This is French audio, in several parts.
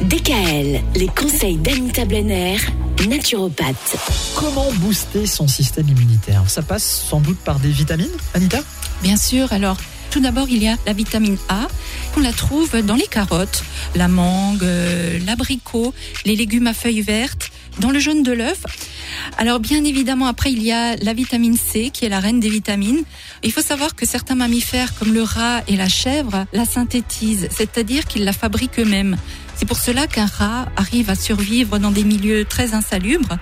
DKL, les conseils d'Anita Blenner, naturopathe. Comment booster son système immunitaire? Ça passe sans doute par des vitamines, Anita? Bien sûr, alors tout d'abord il y a la vitamine A, on la trouve dans les carottes, la mangue, euh, l'abricot, les légumes à feuilles vertes, dans le jaune de l'œuf. Alors bien évidemment, après, il y a la vitamine C, qui est la reine des vitamines. Il faut savoir que certains mammifères, comme le rat et la chèvre, la synthétisent, c'est-à-dire qu'ils la fabriquent eux-mêmes. C'est pour cela qu'un rat arrive à survivre dans des milieux très insalubres.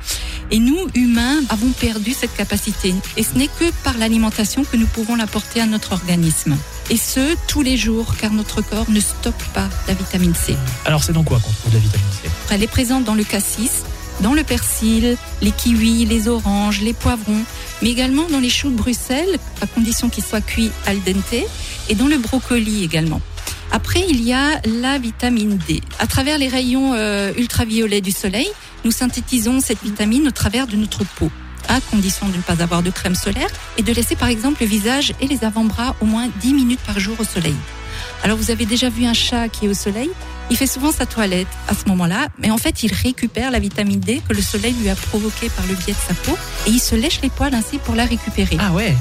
Et nous, humains, avons perdu cette capacité. Et ce n'est que par l'alimentation que nous pouvons l'apporter à notre organisme. Et ce, tous les jours, car notre corps ne stocke pas la vitamine C. Alors c'est dans quoi qu'on trouve la vitamine C? Elle est présente dans le cassis, dans le persil, les kiwis, les oranges, les poivrons, mais également dans les choux de Bruxelles, à condition qu'ils soient cuits al dente, et dans le brocoli également. Après, il y a la vitamine D. À travers les rayons euh, ultraviolets du soleil, nous synthétisons cette vitamine au travers de notre peau à condition de ne pas avoir de crème solaire et de laisser par exemple le visage et les avant-bras au moins 10 minutes par jour au soleil. Alors vous avez déjà vu un chat qui est au soleil? Il fait souvent sa toilette à ce moment-là, mais en fait, il récupère la vitamine D que le soleil lui a provoquée par le biais de sa peau et il se lèche les poils ainsi pour la récupérer. Ah ouais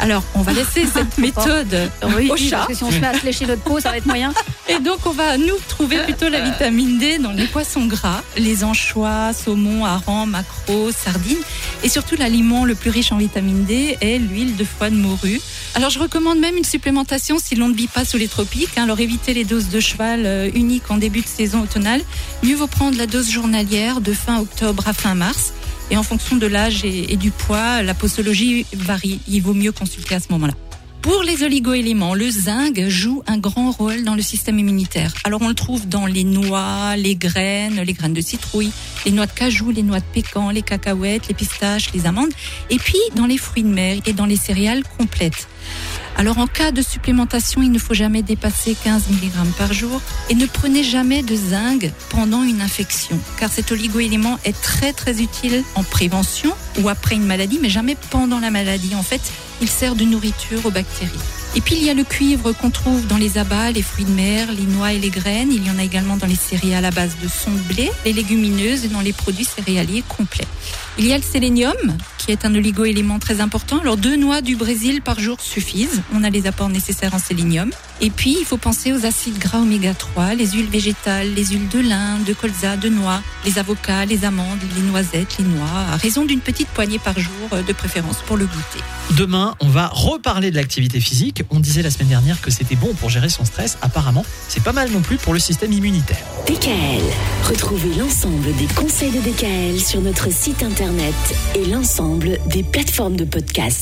Alors, on va laisser cette méthode oui, au chat. Parce que si on se met à se lécher notre peau, ça va être moyen. Et donc, on va nous trouver plutôt la vitamine D dans les poissons gras, les anchois, saumon, harengs, maquereaux, sardines. Et surtout, l'aliment le plus riche en vitamine D est l'huile de foie de morue. Alors, je recommande même une supplémentation si l'on ne vit pas sous les tropiques. Hein. alors, évitez les doses de cheval euh, uniques en début de saison automnale, mieux vaut prendre la dose journalière de fin octobre à fin mars. Et en fonction de l'âge et, du poids, la posologie varie. Il vaut mieux consulter à ce moment-là. Pour les oligoéléments, le zinc joue un grand rôle dans le système immunitaire. Alors on le trouve dans les noix, les graines, les graines de citrouille, les noix de cajou, les noix de pécan, les cacahuètes, les pistaches, les amandes, et puis dans les fruits de mer et dans les céréales complètes. Alors en cas de supplémentation, il ne faut jamais dépasser 15 mg par jour et ne prenez jamais de zinc pendant une infection car cet oligoélément est très très utile en prévention ou après une maladie mais jamais pendant la maladie. En fait, il sert de nourriture aux bactéries. Et puis il y a le cuivre qu'on trouve dans les abats, les fruits de mer, les noix et les graines. Il y en a également dans les céréales à base de son blé, les légumineuses et dans les produits céréaliers complets. Il y a le sélénium qui est un oligoélément très important. Alors deux noix du Brésil par jour suffisent. On a les apports nécessaires en sélénium. Et puis il faut penser aux acides gras oméga 3, les huiles végétales, les huiles de lin, de colza, de noix, les avocats, les amandes, les noisettes, les noix, à raison d'une petite poignée par jour euh, de préférence pour le goûter. Demain, on va reparler de l'activité physique. On disait la semaine dernière que c'était bon pour gérer son stress. Apparemment, c'est pas mal non plus pour le système immunitaire. DKL. Retrouvez l'ensemble des conseils de DKL sur notre site internet et des plateformes de podcast.